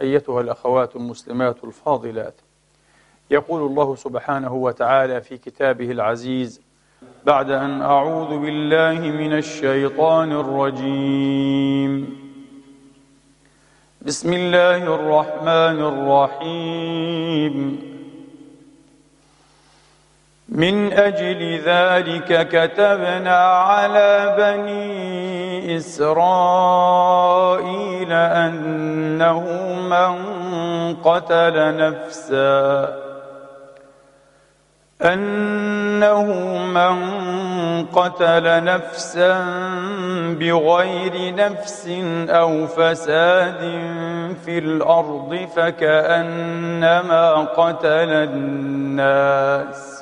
أيتها الأخوات المسلمات الفاضلات. يقول الله سبحانه وتعالى في كتابه العزيز بعد أن أعوذ بالله من الشيطان الرجيم. بسم الله الرحمن الرحيم. من أجل ذلك كتبنا على بني إسرائيل أنه من قتل نفسا أنه من قتل نفسا بغير نفس أو فساد في الأرض فكأنما قتل الناس.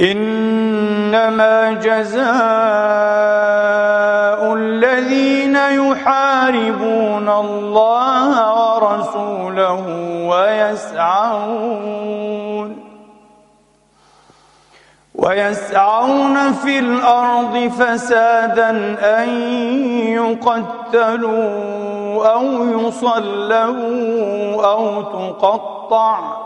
إنما جزاء الذين يحاربون الله ورسوله ويسعون ويسعون في الأرض فسادا أن يقتلوا أو يصلوا أو تقطع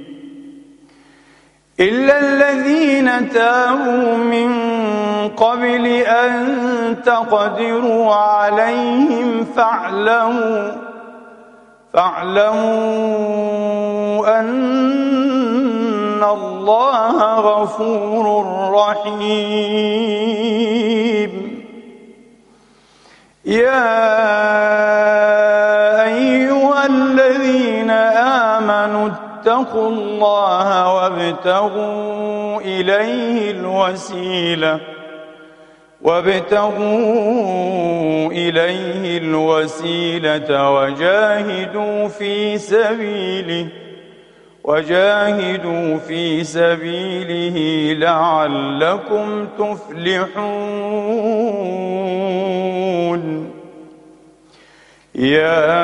إلا الذين تابوا من قبل أن تقدروا عليهم فاعلموا فاعلموا أن الله غفور رحيم. يا آمنوا اتقوا الله وابتغوا إليه الوسيلة. وابتغوا إليه الوسيلة وجاهدوا في سبيله وجاهدوا في سبيله لعلكم تفلحون. يا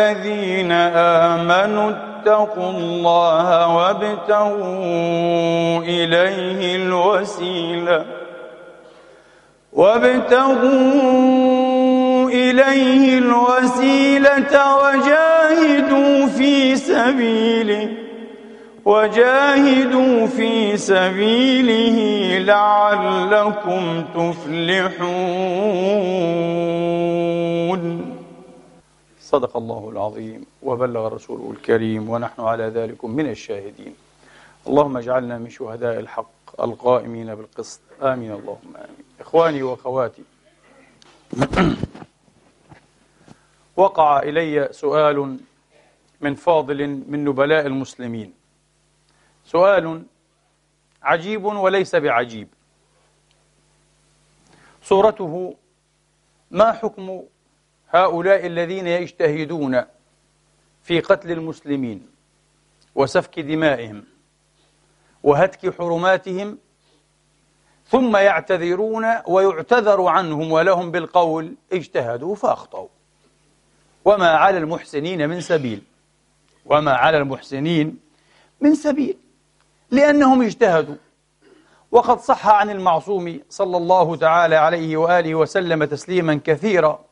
الذين آمنوا اتقوا الله وابتغوا إليه الوسيلة. وابتغوا إليه الوسيلة وجاهدوا في سبيله وجاهدوا في سبيله لعلكم تفلحون. صدق الله العظيم وبلغ رسوله الكريم ونحن على ذلك من الشاهدين. اللهم اجعلنا من شهداء الحق القائمين بالقسط. آمين. اللهم آمين. إخواني وأخواتي وقع إلي سؤال من فاضل من نبلاء المسلمين. سؤال عجيب وليس بعجيب. صورته ما حكم هؤلاء الذين يجتهدون في قتل المسلمين وسفك دمائهم وهتك حرماتهم ثم يعتذرون ويعتذر عنهم ولهم بالقول اجتهدوا فأخطأوا. وما على المحسنين من سبيل وما على المحسنين من سبيل لأنهم اجتهدوا. وقد صح عن المعصوم صلى الله تعالى عليه وآله وسلم تسليما كثيرا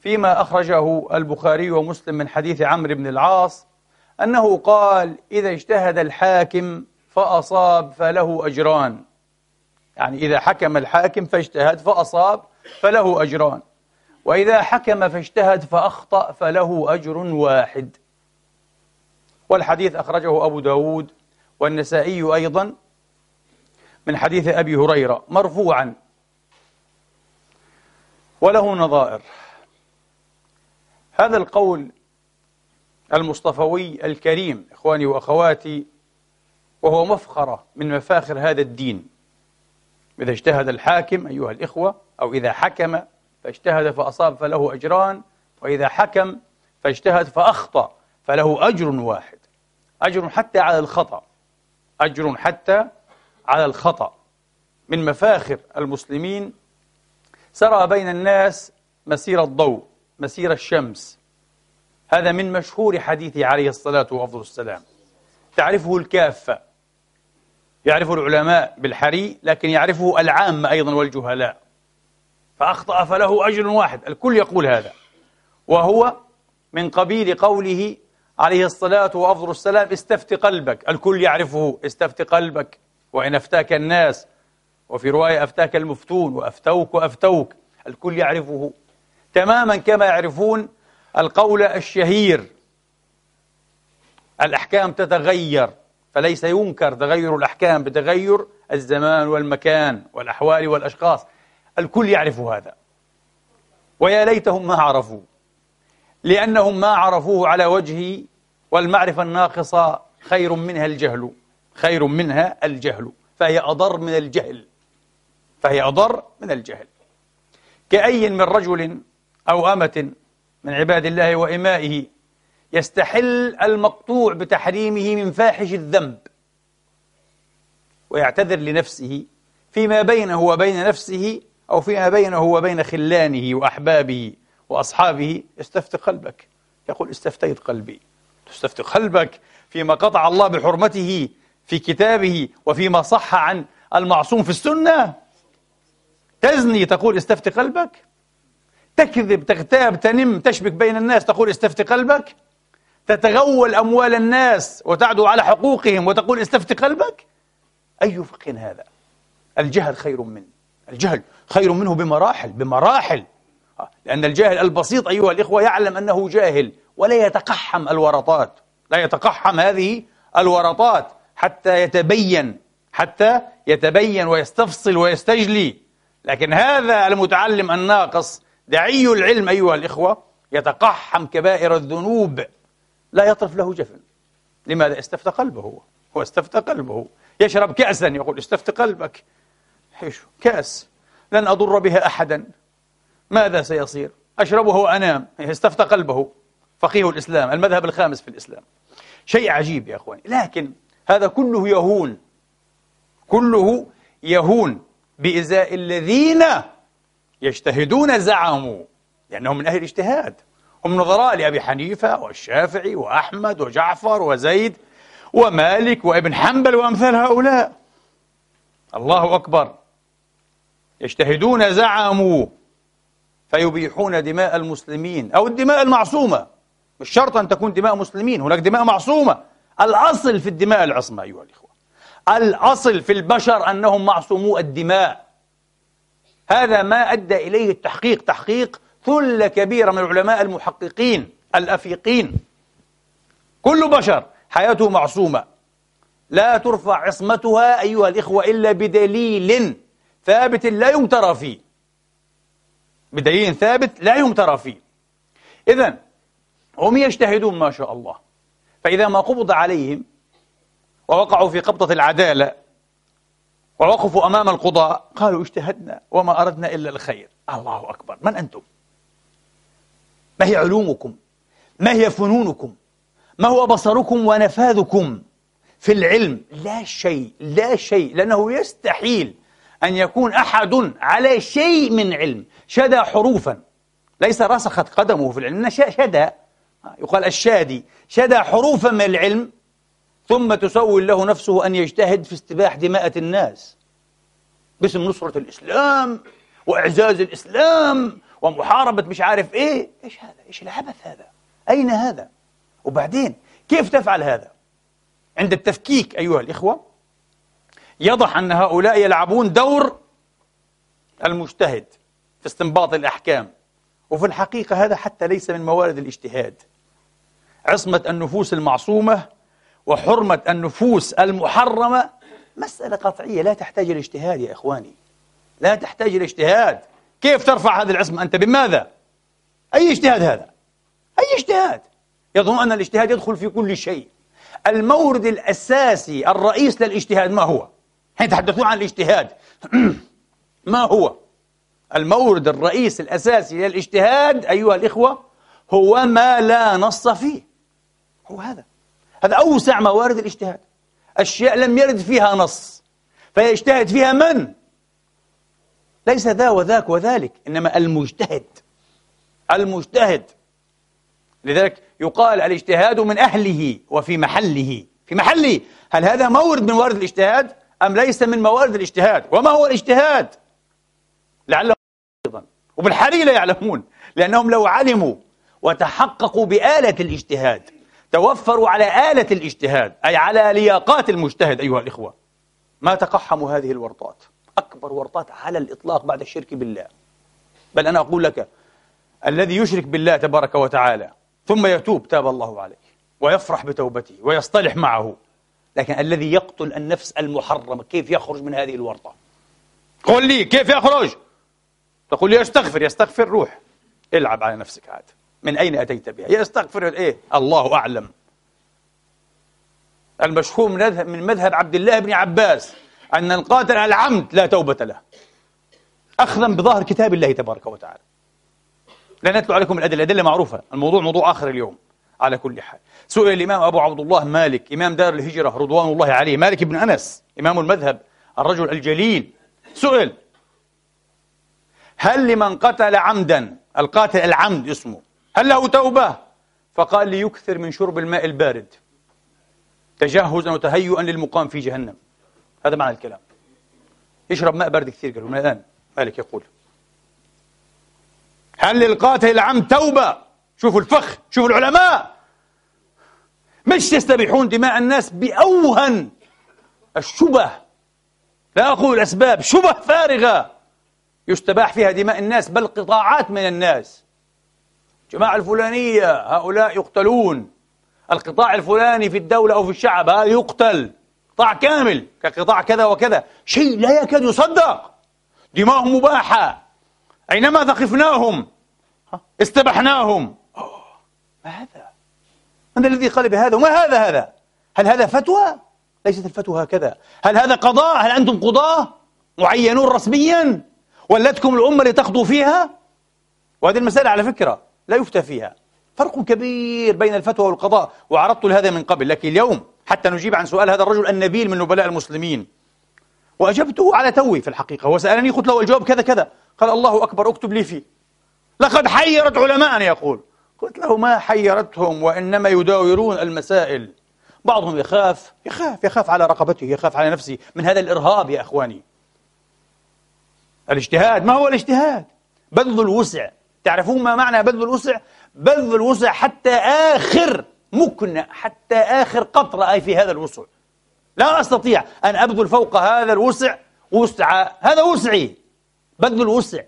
فيما أخرجه البخاري ومسلم من حديث عمرو بن العاص أنه قال إذا اجتهد الحاكم فأصاب فله أجران. يعني إذا حكم الحاكم فاجتهد فأصاب فله أجران. وإذا حكم فاجتهد فأخطأ فله أجر واحد. والحديث أخرجه أبو داود والنسائي أيضا من حديث أبي هريرة مرفوعا. وله نظائر. هذا القول المصطفوي الكريم إخواني وأخواتي وهو مفخرة من مفاخر هذا الدين. إذا اجتهد الحاكم أيها الإخوة أو إذا حكم فاجتهد فأصاب فله أجران وإذا حكم فاجتهد فأخطأ فله أجر واحد. أجر حتى على الخطأ. أجر حتى على الخطأ. من مفاخر المسلمين سرى بين الناس مسير الضوء. مسير الشمس. هذا من مشهور حديثه عليه الصلاة وأفضل السلام تعرفه الكافة يعرفه العلماء بالحري لكن يعرفه العامة أيضا والجهلاء. فأخطأ فله أجر واحد. الكل يقول هذا. وهو من قبيل قوله عليه الصلاة وأفضل السلام استفت قلبك. الكل يعرفه استفت قلبك. وإن أفتاك الناس وفي رواية أفتاك المفتون وأفتوك وأفتوك. الكل يعرفه. تماما كما يعرفون القول الشهير. الأحكام تتغير فليس ينكر تغير الأحكام بتغير الزمان والمكان والأحوال والأشخاص. الكل يعرف هذا. ويا ليتهم ما عرفوا لأنهم ما عرفوه على وجه والمعرفة الناقصة خير منها الجهل خير منها الجهل فهي أضر من الجهل فهي أضر من الجهل. كأي من رجل أو أمة من عباد الله وإمائه يستحل المقطوع بتحريمه من فاحش الذنب ويعتذر لنفسه فيما بينه وبين نفسه أو فيما بينه وبين خلانه وأحبابه وأصحابه استفت قلبك. يقول استفتيت قلبي. تستفتي قلبك فيما قطع الله بحرمته في كتابه وفيما صح عن المعصوم في السنة. تزني تقول استفتي قلبك. تكذب تغتاب تنم تشبك بين الناس تقول استفتي قلبك؟ تتغول أموال الناس وتعدو على حقوقهم وتقول استفتي قلبك؟ أي فقه هذا؟ الجهل خير منه الجهل خير منه بمراحل بمراحل. لأن الجاهل البسيط أيها الإخوة يعلم أنه جاهل ولا يتقحم الورطات لا يتقحم هذه الورطات حتى يتبين حتى يتبين ويستفصل ويستجلي. لكن هذا المتعلم الناقص دعي العلم أيها الإخوة يتقحم كبائر الذنوب. لا يطرف له جفن. لماذا؟ استفت قلبه هو. استفت قلبه. يشرب كأسا يقول استفت قلبك. حيشو كأس. لن أضر بها أحدا. ماذا سيصير؟ أشربه وأنام. استفت قلبه. فقيه الإسلام المذهب الخامس في الإسلام. شيء عجيب يا أخواني. لكن هذا كله يهون. كله يهون. بإزاء الذين يجتهدون زعموا لأنهم من أهل الاجتهاد. هم نظراء لأبي حنيفة والشافعي وأحمد وجعفر وزيد ومالك وابن حنبل وأمثال هؤلاء. الله أكبر. يجتهدون زعموا فيبيحون دماء المسلمين أو الدماء المعصومة. مش شرط أن تكون دماء مسلمين هناك دماء معصومة. الأصل في الدماء العصمة أيها الإخوة. الأصل في البشر أنهم معصومو الدماء. هذا ما أدى إليه التحقيق تحقيق ثلة كبيرة من العلماء المحققين الأفيقين. كل بشر حياته معصومة. لا ترفع عصمتها أيها الإخوة إلا بدليل ثابت لا يمترى فيه. بدليل ثابت لا يمترى فيه. إذا هم يجتهدون ما شاء الله. فإذا ما قبض عليهم ووقعوا في قبضة العدالة ووقفوا أمام القضاء قالوا اجتهدنا وما أردنا إلا الخير. الله أكبر. من أنتم؟ ما هي علومكم؟ ما هي فنونكم؟ ما هو بصركم ونفاذكم في العلم؟ لا شيء لا شيء. لأنه يستحيل أن يكون أحد على شيء من علم. شدى حروفا. ليس رسخت قدمه في العلم. شدى يقال الشادي شدى حروفا من العلم. ثم تسول له نفسه أن يجتهد في استباح دماءة الناس باسم نصرة الإسلام وإعزاز الإسلام ومحاربة مش عارف إيه إيش هذا؟ إيش العبث هذا؟ أين هذا؟ وبعدين كيف تفعل هذا؟ عند التفكيك أيها الإخوة يضح أن هؤلاء يلعبون دور المجتهد في استنباط الأحكام وفي الحقيقة هذا حتى ليس من موارد الاجتهاد عصمة النفوس المعصومة وحرمة النفوس المحرمة مسألة قطعية لا تحتاج إلى اجتهاد يا إخواني لا تحتاج إلى اجتهاد كيف ترفع هذه العصمة أنت بماذا؟ أي اجتهاد هذا؟ أي اجتهاد؟ يظن أن الاجتهاد يدخل في كل شيء المورد الأساسي الرئيس للاجتهاد ما هو؟ حين يتحدثون عن الاجتهاد ما هو؟ المورد الرئيس الأساسي للاجتهاد أيها الإخوة هو ما لا نص فيه هو هذا هذا أوسع موارد الاجتهاد. أشياء لم يرد فيها نص. فيجتهد فيها من؟ ليس ذا وذاك وذلك إنما المجتهد. المجتهد. لذلك يقال الاجتهاد من أهله وفي محله. في محله. هل هذا مورد من موارد الاجتهاد أم ليس من موارد الاجتهاد؟ وما هو الاجتهاد؟ لعلهم أيضا. وبالحري لا يعلمون لأنهم لو علموا وتحققوا بآلة الاجتهاد. توفروا على آلة الاجتهاد أي على لياقات المجتهد أيها الإخوة. ما تقحموا هذه الورطات. أكبر ورطات على الإطلاق بعد الشرك بالله. بل أنا أقول لك الذي يشرك بالله تبارك وتعالى ثم يتوب تاب الله عليه ويفرح بتوبته ويصطلح معه. لكن الذي يقتل النفس المحرمة كيف يخرج من هذه الورطة؟ قل لي كيف يخرج؟ تقول لي يستغفر يستغفر روح. العب على نفسك عاد. من أين أتيت بها؟ يستغفر إيه؟ الله أعلم. المشهور من مذهب عبد الله بن عباس أن القاتل على العمد لا توبة له. أخذا بظاهر كتاب الله تبارك وتعالى. لا نتلو عليكم الأدلة. الأدلة معروفة. الموضوع موضوع آخر اليوم. على كل حال. سئل الإمام أبو عبد الله مالك إمام دار الهجرة رضوان الله عليه مالك بن أنس إمام المذهب الرجل الجليل. سئل هل لمن قتل عمدا القاتل العمد اسمه هل له توبة؟ فقال ليكثر من شرب الماء البارد. تجهزا وتهيئا للمقام في جهنم. هذا معنى الكلام. يشرب ماء بارد كثير قالوا الآن مالك يقول. هل للقاتل العمد توبة؟ شوفوا الفخ شوفوا العلماء. مش يستبيحون دماء الناس بأوهن. الشبه لا أقول الأسباب شبه فارغة. يستباح فيها دماء الناس بل قطاعات من الناس. جماعة الفلانية هؤلاء يقتلون القطاع الفلاني في الدولة أو في الشعب هذا يقتل قطاع كامل كقطاع كذا وكذا شيء لا يكاد يصدق دماؤهم مباحة أينما ثقفناهم استبحناهم ما هذا؟ من الذي قال بهذا؟ وما هذا هذا؟ هل هذا فتوى؟ ليست الفتوى هكذا هل هذا قضاء؟ هل أنتم قضاة؟ معينون رسميا؟ ولتكم الأمة لتقضوا فيها؟ وهذه المسألة على فكرة لا يفتى فيها. فرق كبير بين الفتوى والقضاء وعرضت هذا من قبل. لكن اليوم حتى نجيب عن سؤال هذا الرجل النبيل من نبلاء المسلمين. وأجبته على توي في الحقيقة. هو سألني قلت له الجواب كذا كذا. قال الله أكبر اكتب لي فيه. لقد حيرت علماء يقول. قلت له ما حيرتهم وإنما يداورون المسائل. بعضهم يخاف يخاف يخاف على رقبته يخاف على نفسه. من هذا الإرهاب يا أخواني. الاجتهاد ما هو الاجتهاد؟ بذل الوسع. تعرفون ما معنى بذل الوسع؟ بذل الوسع حتى آخر مكنة حتى آخر قطرة أي في هذا الوسع. لا أستطيع أن أبذل فوق هذا الوسع وسع هذا وسعي. بذل الوسع.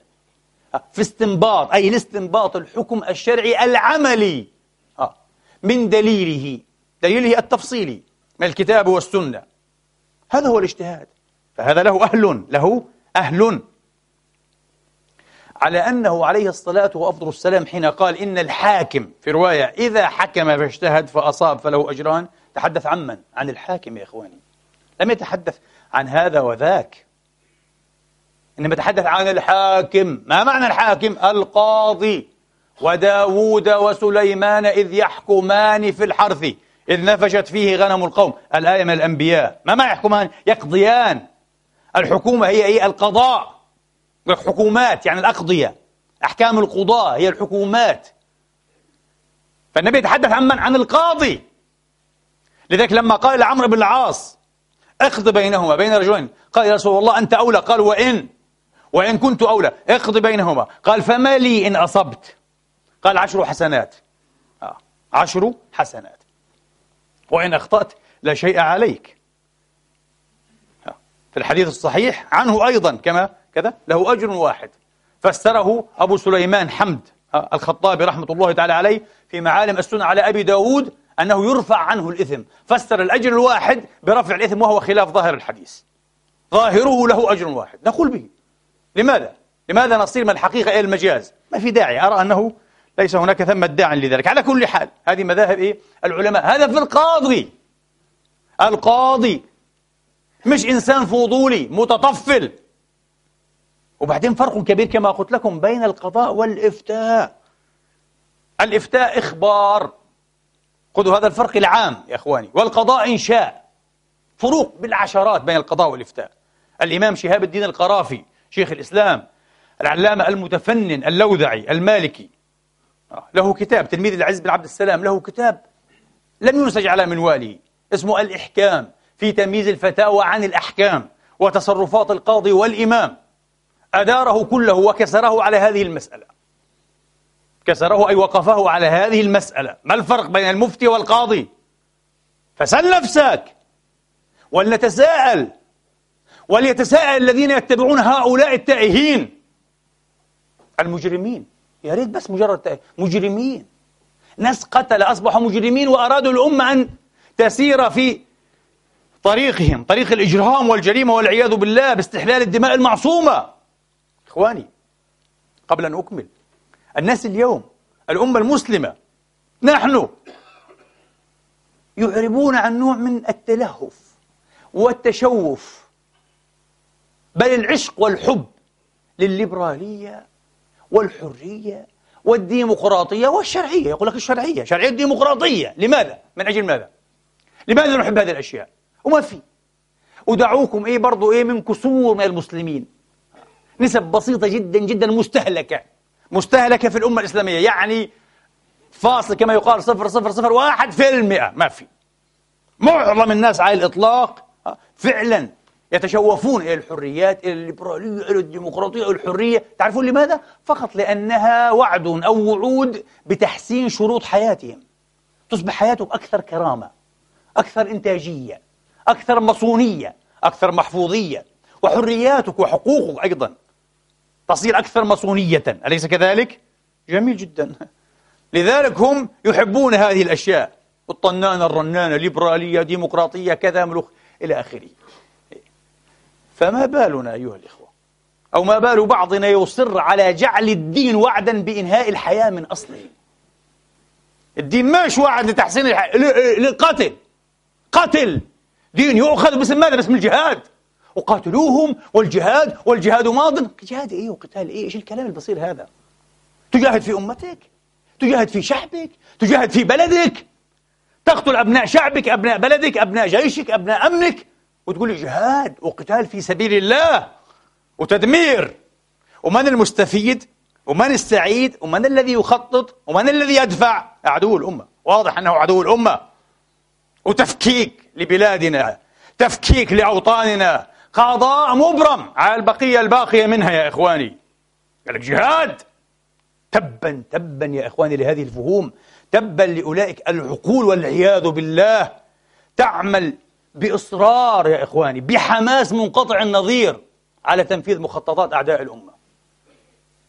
في استنباط أي الاستنباط الحكم الشرعي العملي. آه. من دليله دليله التفصيلي من الكتاب والسنة. هذا هو الاجتهاد. فهذا له أهل له أهل. على أنه عليه الصلاة وأفضل السلام حين قال إن الحاكم في رواية إذا حكم فاجتهد فأصاب فله أجران. تحدث عن من؟ عن الحاكم يا إخواني. لم يتحدث عن هذا وذاك. إنما يتحدث عن الحاكم. ما معنى الحاكم؟ القاضي وداود وسليمان إذ يحكمان في الحرث. إذ نفشت فيه غنم القوم. الآية من الأنبياء. ما معنى يحكمان؟ يقضيان. الحكومة هي هي القضاء. الحكومات يعني الأقضية. أحكام القضاء هي الحكومات. فالنبي يتحدث عن من؟ عن القاضي. لذلك لما قال لعمرو بن العاص اقض بينهما بين رجلين. قال يا رسول الله أنت أولى؟ قال وإن. وإن كنت أولى. اقض بينهما. قال فما لي إن أصبت؟ قال عشر حسنات. آه. عشر حسنات. وإن أخطأت لا شيء عليك. آه. في الحديث الصحيح عنه أيضا كما كذا؟ له أجر واحد. فسره أبو سليمان حمد آه. الخطابي رحمة الله تعالى عليه في معالم السنة على أبي داود أنه يرفع عنه الإثم. فسر الأجر الواحد برفع الإثم وهو خلاف ظاهر الحديث. ظاهره له أجر واحد. نقول به. لماذا؟ لماذا نصير من الحقيقة إلى المجاز؟ ما في داعي. أرى أنه ليس هناك ثمة داع لذلك. على كل حال هذه مذاهب إيه؟ العلماء. هذا في القاضي. القاضي. مش إنسان فضولي متطفل. وبعدين فرق كبير كما قلت لكم بين القضاء والإفتاء. الإفتاء إخبار. خذوا هذا الفرق العام يا إخواني. والقضاء إنشاء. فروق بالعشرات بين القضاء والإفتاء. الإمام شهاب الدين القرافي شيخ الإسلام العلامة المتفنن اللوذعي المالكي. آه، له كتاب تلميذ العز بن عبد السلام له كتاب لم ينسج على منواله. اسمه الإحكام في تمييز الفتاوى عن الأحكام وتصرفات القاضي والإمام. أداره كله وكسره على هذه المسألة. كسره أي وقفه على هذه المسألة. ما الفرق بين المفتي والقاضي؟ فسل نفسك. ولنتساءل وليتساءل الذين يتبعون هؤلاء التائهين. المجرمين. يا ريت بس مجرد تائه مجرمين. ناس قتل أصبحوا مجرمين وأرادوا الأمة أن تسير في طريقهم طريق الإجرام والجريمة والعياذ بالله باستحلال الدماء المعصومة. إخواني قبل أن أكمل الناس اليوم الأمة المسلمة نحن يعربون عن نوع من التلهف والتشوف بل العشق والحب للليبرالية والحرية والديمقراطية والشرعية يقول لك الشرعية شرعية الديمقراطية لماذا؟ من أجل ماذا؟ لماذا نحب هذه الأشياء؟ وما في ودعوكم إيه برضو إيه من كسور من المسلمين نسب بسيطة جدا جدا مستهلكة. مستهلكة في الأمة الإسلامية. يعني فاصل كما يقال صفر صفر صفر واحد في المئة. ما في. معظم الناس على الإطلاق فعلا يتشوفون إلى الحريات إلى الليبرالية إلى الديمقراطية إلى الحرية. تعرفون لماذا؟ فقط لأنها وعد أو وعود بتحسين شروط حياتهم. تصبح حياتهم أكثر كرامة أكثر إنتاجية أكثر مصونية أكثر محفوظية. وحرياتك وحقوقك أيضا. تصير أكثر مصونية. أليس كذلك؟ جميل جدا. لذلك هم يحبون هذه الأشياء. الطنانة الرنانة ليبرالية ديمقراطية كذا ملوخ إلى آخره. فما بالنا أيها الإخوة؟ أو ما بال بعضنا يصر على جعل الدين وعدا بإنهاء الحياة من أصله. الدين مش وعد لتحسين الحياة لقتل قتل دين يؤخذ باسم ماذا؟ باسم الجهاد. وقاتلوهم والجهاد والجهاد ماض. جهاد إيه وقتال إيه؟ إيش الكلام البصير هذا؟ تجاهد في أمتك؟ تجاهد في شعبك؟ تجاهد في بلدك؟ تقتل أبناء شعبك أبناء بلدك أبناء جيشك أبناء أمنك؟ وتقول لي جهاد وقتال في سبيل الله وتدمير. ومن المستفيد؟ ومن السعيد؟ ومن الذي يخطط؟ ومن الذي يدفع؟ عدو الأمة. واضح أنه عدو الأمة. وتفكيك لبلادنا تفكيك لأوطاننا. قضاء مبرم. على البقية الباقية منها يا إخواني. قال لك جهاد تبا تبا يا إخواني لهذه الفهوم. تبا لأولئك العقول والعياذ بالله. تعمل بإصرار يا إخواني بحماس منقطع النظير على تنفيذ مخططات أعداء الأمة.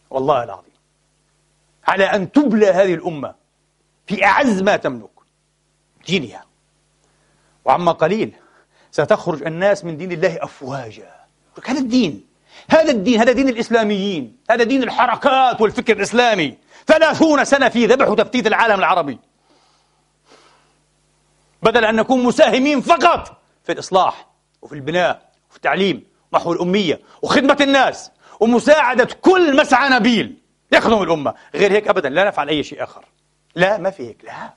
والله العظيم. على أن تبلى هذه الأمة في أعز ما تملك. دينها وعما قليل. ستخرج الناس من دين الله أفواجا. هذا الدين هذا الدين هذا دين الإسلاميين هذا دين الحركات والفكر الإسلامي. ثلاثون سنة في ذبح وتفتيت العالم العربي. بدل أن نكون مساهمين فقط في الإصلاح وفي البناء وفي التعليم محو الأمية وخدمة الناس ومساعدة كل مسعى نبيل يخدم الأمة. غير هيك أبدا لا نفعل أي شيء آخر. لا ما في هيك. لا.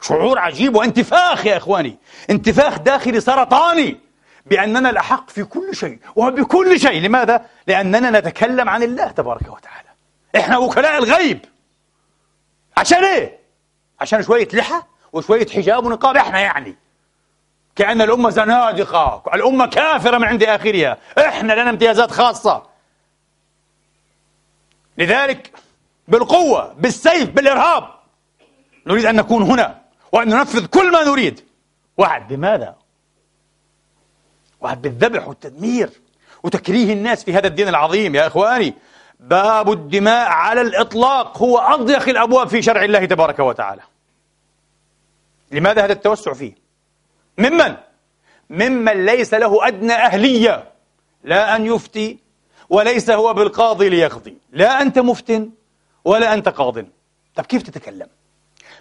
شعور عجيب وانتفاخ يا إخواني. انتفاخ داخلي سرطاني. بأننا الأحق في كل شيء. وبكل شيء. لماذا؟ لأننا نتكلم عن الله تبارك وتعالى. إحنا وكلاء الغيب. عشان إيه؟ عشان شوية لحى وشوية حجاب ونقاب. إحنا يعني. كأن الأمة زنادقة. الأمة كافرة من عند آخرها. إحنا لنا امتيازات خاصة. لذلك بالقوة بالسيف بالإرهاب نريد أن نكون هنا. وأن ننفذ كل ما نريد وعد بماذا؟ وعد بالذبح والتدمير وتكريه الناس في هذا الدين العظيم يا إخواني باب الدماء على الإطلاق هو أضيق الأبواب في شرع الله تبارك وتعالى لماذا هذا التوسع فيه؟ ممن؟ ممن ليس له أدنى أهلية لا أن يفتي وليس هو بالقاضي ليقضي لا أنت مفت ولا أنت قاض طب كيف تتكلم؟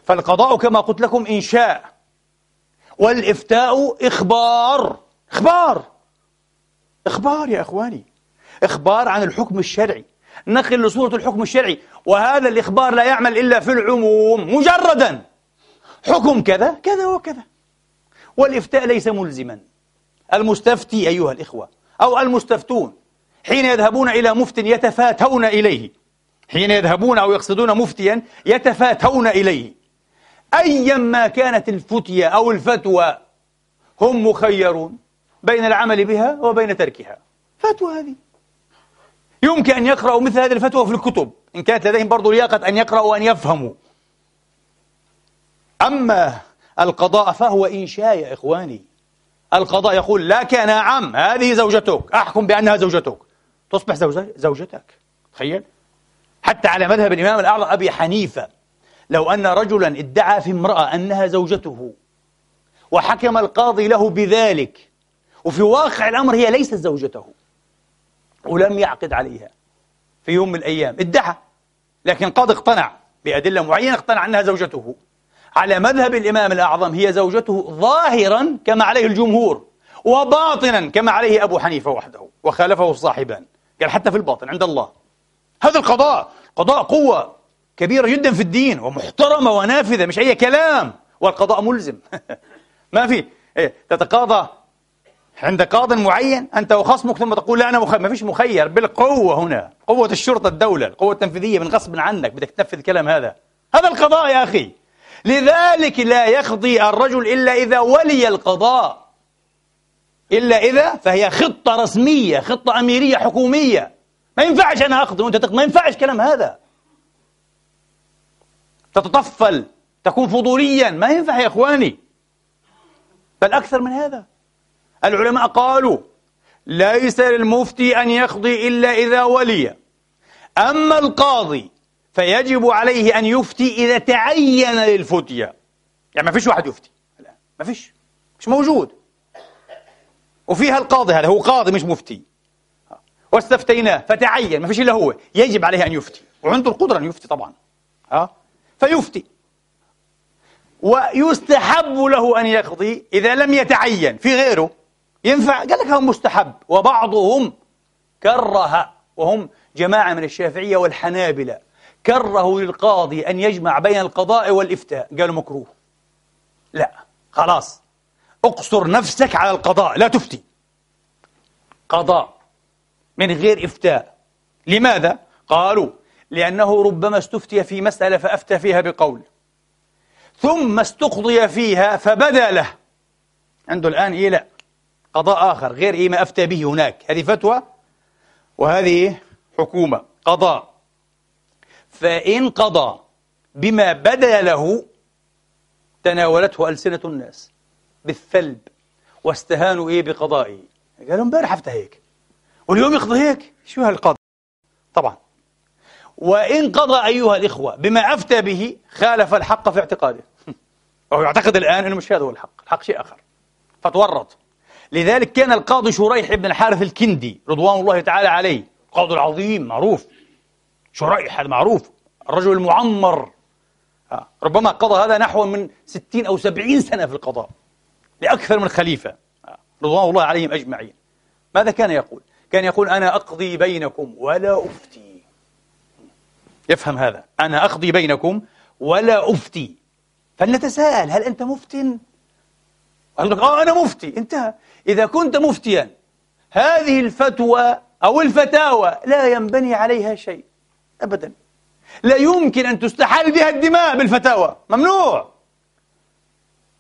فالقضاء كما قلت لكم إنشاء والإفتاء إخبار إخبار إخبار يا إخواني إخبار عن الحكم الشرعي نقل لصورة الحكم الشرعي وهذا الإخبار لا يعمل إلا في العموم مجردا حكم كذا كذا وكذا والإفتاء ليس ملزما المستفتي أيها الإخوة أو المستفتون حين يذهبون إلى مفت يتفاتون إليه حين يذهبون أو يقصدون مفتيا يتفاتون إليه. أيا ما كانت الفتية أو الفتوى هم مخيرون بين العمل بها وبين تركها. فتوى هذه. يمكن أن يقرأوا مثل هذه الفتوى في الكتب. إن كانت لديهم برضو لياقة أن يقرأوا وأن يفهموا. أما القضاء فهو إنشاء يا إخواني. القضاء يقول لك نعم هذه زوجتك. أحكم بأنها زوجتك. تصبح زوجتك. تخيل. حتى على مذهب الإمام الأعظم أبي حنيفة. لو أن رجلا ادعى في امرأة أنها زوجته وحكم القاضي له بذلك وفي واقع الأمر هي ليست زوجته ولم يعقد عليها في يوم من الأيام ادعى لكن قد اقتنع بأدلة معينة اقتنع أنها زوجته. على مذهب الإمام الأعظم هي زوجته ظاهرا كما عليه الجمهور وباطنا كما عليه أبو حنيفة وحده وخالفه الصاحبان قال حتى في الباطن عند الله. هذا القضاء قضاء قوة. كبيرة جدا في الدين ومحترمة ونافذة مش أي كلام. والقضاء ملزم. ما في. إيه تتقاضى. عند قاض معين أنت وخصمك ثم تقول لا أنا مخير ما فيش مخير. بالقوة هنا قوة الشرطة الدولة القوة التنفيذية من غصب عنك بدك تنفذ الكلام هذا. هذا القضاء يا أخي. لذلك لا يقضي الرجل إلا إذا ولي القضاء. إلا إذا فهي خطة رسمية خطة أميرية حكومية. ما ينفعش أنا أقضي وأنت تقضي. ما ينفعش كلام هذا. تتطفل تكون فضوليا. ما ينفع يا إخواني. بل أكثر من هذا. العلماء قالوا ليس للمفتي أن يقضي إلا إذا ولي. أما القاضي فيجب عليه أن يفتي إذا تعين للفتية. يعني ما فيش واحد يفتي. لا ما فيش. مش موجود. وفيها القاضي هذا. هو قاضي مش مفتي. واستفتيناه فتعين. ما فيش إلا هو. يجب عليه أن يفتي. وعنده القدرة أن يفتي طبعا. ها؟ فيفتي. ويستحب له أن يقضي إذا لم يتعين. في غيره. ينفع. قال لك هو مستحب. وبعضهم كره وهم جماعة من الشافعية والحنابلة كرهوا للقاضي أن يجمع بين القضاء والإفتاء. قالوا مكروه. لا. خلاص. اقصر نفسك على القضاء. لا تفتي. قضاء من غير إفتاء. لماذا؟ قالوا لأنه ربما استفتي في مسألة فأفتى فيها بقول. ثم استقضي فيها فبدأ له. عنده الآن إيه؟ لا قضاء آخر غير إيه ما أفتى به هناك. هذه فتوى وهذه حكومة قضاء. فإن قضى بما بدأ له تناولته ألسنة الناس بالثلب واستهانوا إيه؟ بقضائه. قالوا امبارح افتى هيك واليوم يقضي هيك؟ شو هالقضاء؟ طبعا وإن قضى أيها الإخوة بما أفتى به خالف الحق في اعتقاده. وهو يعتقد الآن أنه مش هذا هو الحق الحق شيء آخر. فتورط. لذلك كان القاضي شريح بن الحارث الكندي رضوان الله تعالى عليه القاضي العظيم معروف. شريح هذا معروف الرجل المعمر. آه، ربما قضى هذا نحو من ستين أو سبعين سنة في القضاء لأكثر من خليفة. آه، رضوان الله عليهم أجمعين. ماذا كان يقول؟ كان يقول أنا أقضي بينكم ولا أفتي. يفهم هذا. أنا أقضي بينكم ولا أفتي. فلنتساءل هل أنت مفت؟ يقول لك آه أنا مفتي. انتهى. إذا كنت مفتيا هذه الفتوى أو الفتاوى لا ينبني عليها شيء أبدا. لا يمكن أن تستحل بها الدماء بالفتاوى. ممنوع.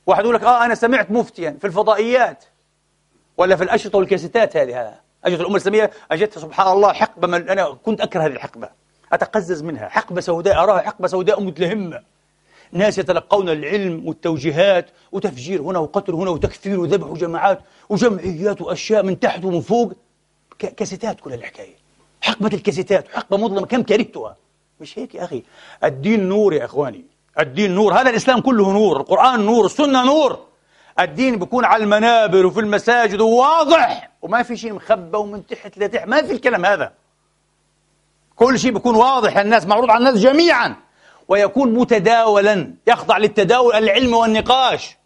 واحد يقول لك آه أنا سمعت مفتيا في الفضائيات ولا في الأشرطة والكاسيتات هذه. أجت الأمة الإسلامية أجت سبحان الله حقبة من أنا كنت أكره هذه الحقبة. أتقزز منها. حقبة سوداء أراها حقبة سوداء متلهمة. ناس يتلقون العلم والتوجيهات وتفجير هنا وقتل هنا وتكفير وذبح وجماعات وجمعيات وأشياء من تحت ومن فوق. كاسيتات كل الحكاية. حقبة الكاسيتات حقبة مظلمة. كم كرهتها مش هيك يا أخي؟ الدين نور يا إخواني. الدين نور. هذا الإسلام كله نور. القرآن نور. السنة نور. الدين بيكون على المنابر وفي المساجد وواضح. وما في شيء مخبى ومن تحت لتحت. ما في الكلام هذا. كل شيء بيكون واضح للناس معروض على الناس جميعا. ويكون متداولا يخضع للتداول العلمي والنقاش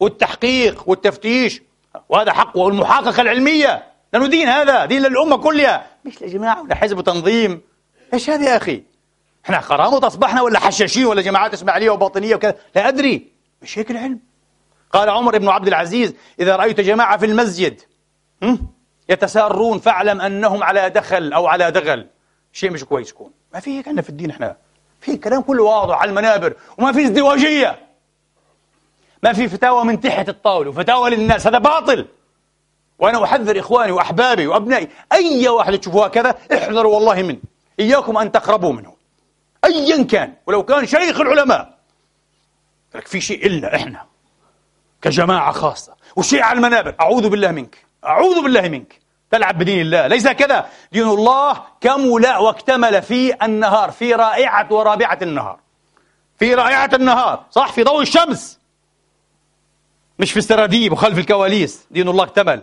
والتحقيق والتفتيش. وهذا حق والمحاققة العلمية. لأنه دين هذا دين للأمة كلها. مش لجماعة ولا حزب وتنظيم إيش هذا يا أخي؟ إحنا قرامطة أصبحنا ولا حشاشين ولا جماعات إسماعيلية وباطنية وكذا؟ لا أدري. مش هيك العلم؟ قال عمر بن عبد العزيز إذا رأيت جماعة في المسجد يتسارون فاعلم أنهم على دخل أو على دغل. شيء مش كويس يكون. ما في هيك عندنا في الدين إحنا. في كلام كله واضح على المنابر وما في ازدواجية. ما في فتاوى من تحت الطاولة وفتاوى للناس. هذا باطل. وأنا أحذر إخواني وأحبابي وأبنائي أي واحد تشوفوها كذا احذروا والله منه. إياكم أن تقربوا منه. أيا كان ولو كان شيخ العلماء. لك في شيء إلا إحنا كجماعة خاصة. وشيء على المنابر. أعوذ بالله منك. أعوذ بالله منك. تلعب بدين الله. ليس كذا. دين الله كمل واكتمل في النهار في رائعة ورابعة النهار. في رائعة النهار صح؟ في ضوء الشمس. مش في السراديب وخلف الكواليس. دين الله اكتمل.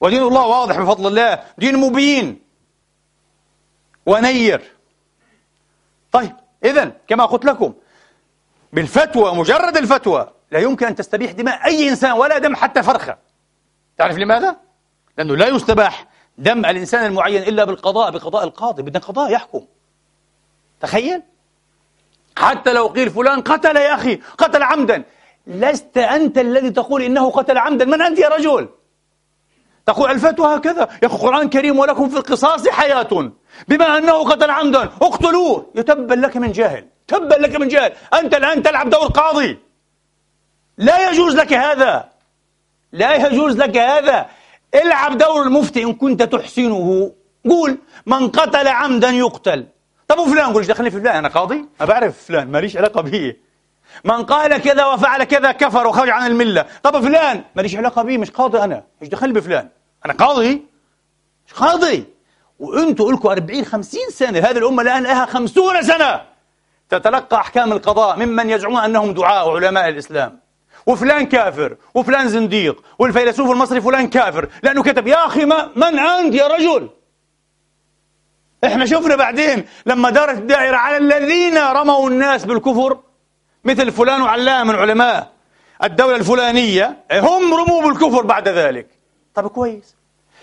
ودين الله واضح بفضل الله. دين مبين. ونير. طيب إذا كما قلت لكم بالفتوى مجرد الفتوى لا يمكن أن تستبيح دماء أي إنسان ولا دم حتى فرخة. تعرف لماذا؟ لأنه لا يستباح دم الإنسان المعين إلا بالقضاء بقضاء القاضي بدنا قضاء يحكم. تخيل؟ حتى لو قيل فلان قتل يا أخي قتل عمدا. لست أنت الذي تقول إنه قتل عمدا. من أنت يا رجل؟ تقول الفتوى هكذا. يا أخي القرآن كريم ولكم في القصاص حياة. بما أنه قتل عمدا اقتلوه. يتبا لك من جاهل تبا لك من جاهل أنت الآن تلعب دور قاضي. لا يجوز لك هذا. لا يجوز لك هذا. العب دور المفتي إن كنت تحسنه. قول من قتل عمدا يقتل. طب وفلان؟ قول دخلني في فلان أنا قاضي؟ ما بعرف فلان ماليش علاقة به. من قال كذا وفعل كذا كفر وخرج عن الملة. طب فلان؟ ماليش علاقة به مش قاضي أنا. إيش دخلني بفلان. أنا قاضي. مش قاضي. وأنتوا لكم 40 50 سنة. هذه الأمة الآن لها 50 سنة. تتلقى أحكام القضاء ممن يزعمون أنهم دعاء وعلماء الإسلام. وفلان كافر وفلان زنديق والفيلسوف المصري فلان كافر. لأنه كتب يا أخي ما من أنت يا رجل؟ إحنا شفنا بعدين لما دارت الدائرة على الذين رموا الناس بالكفر مثل فلان وعلام من علماء الدولة الفلانية هم رموا بالكفر بعد ذلك. طب كويس.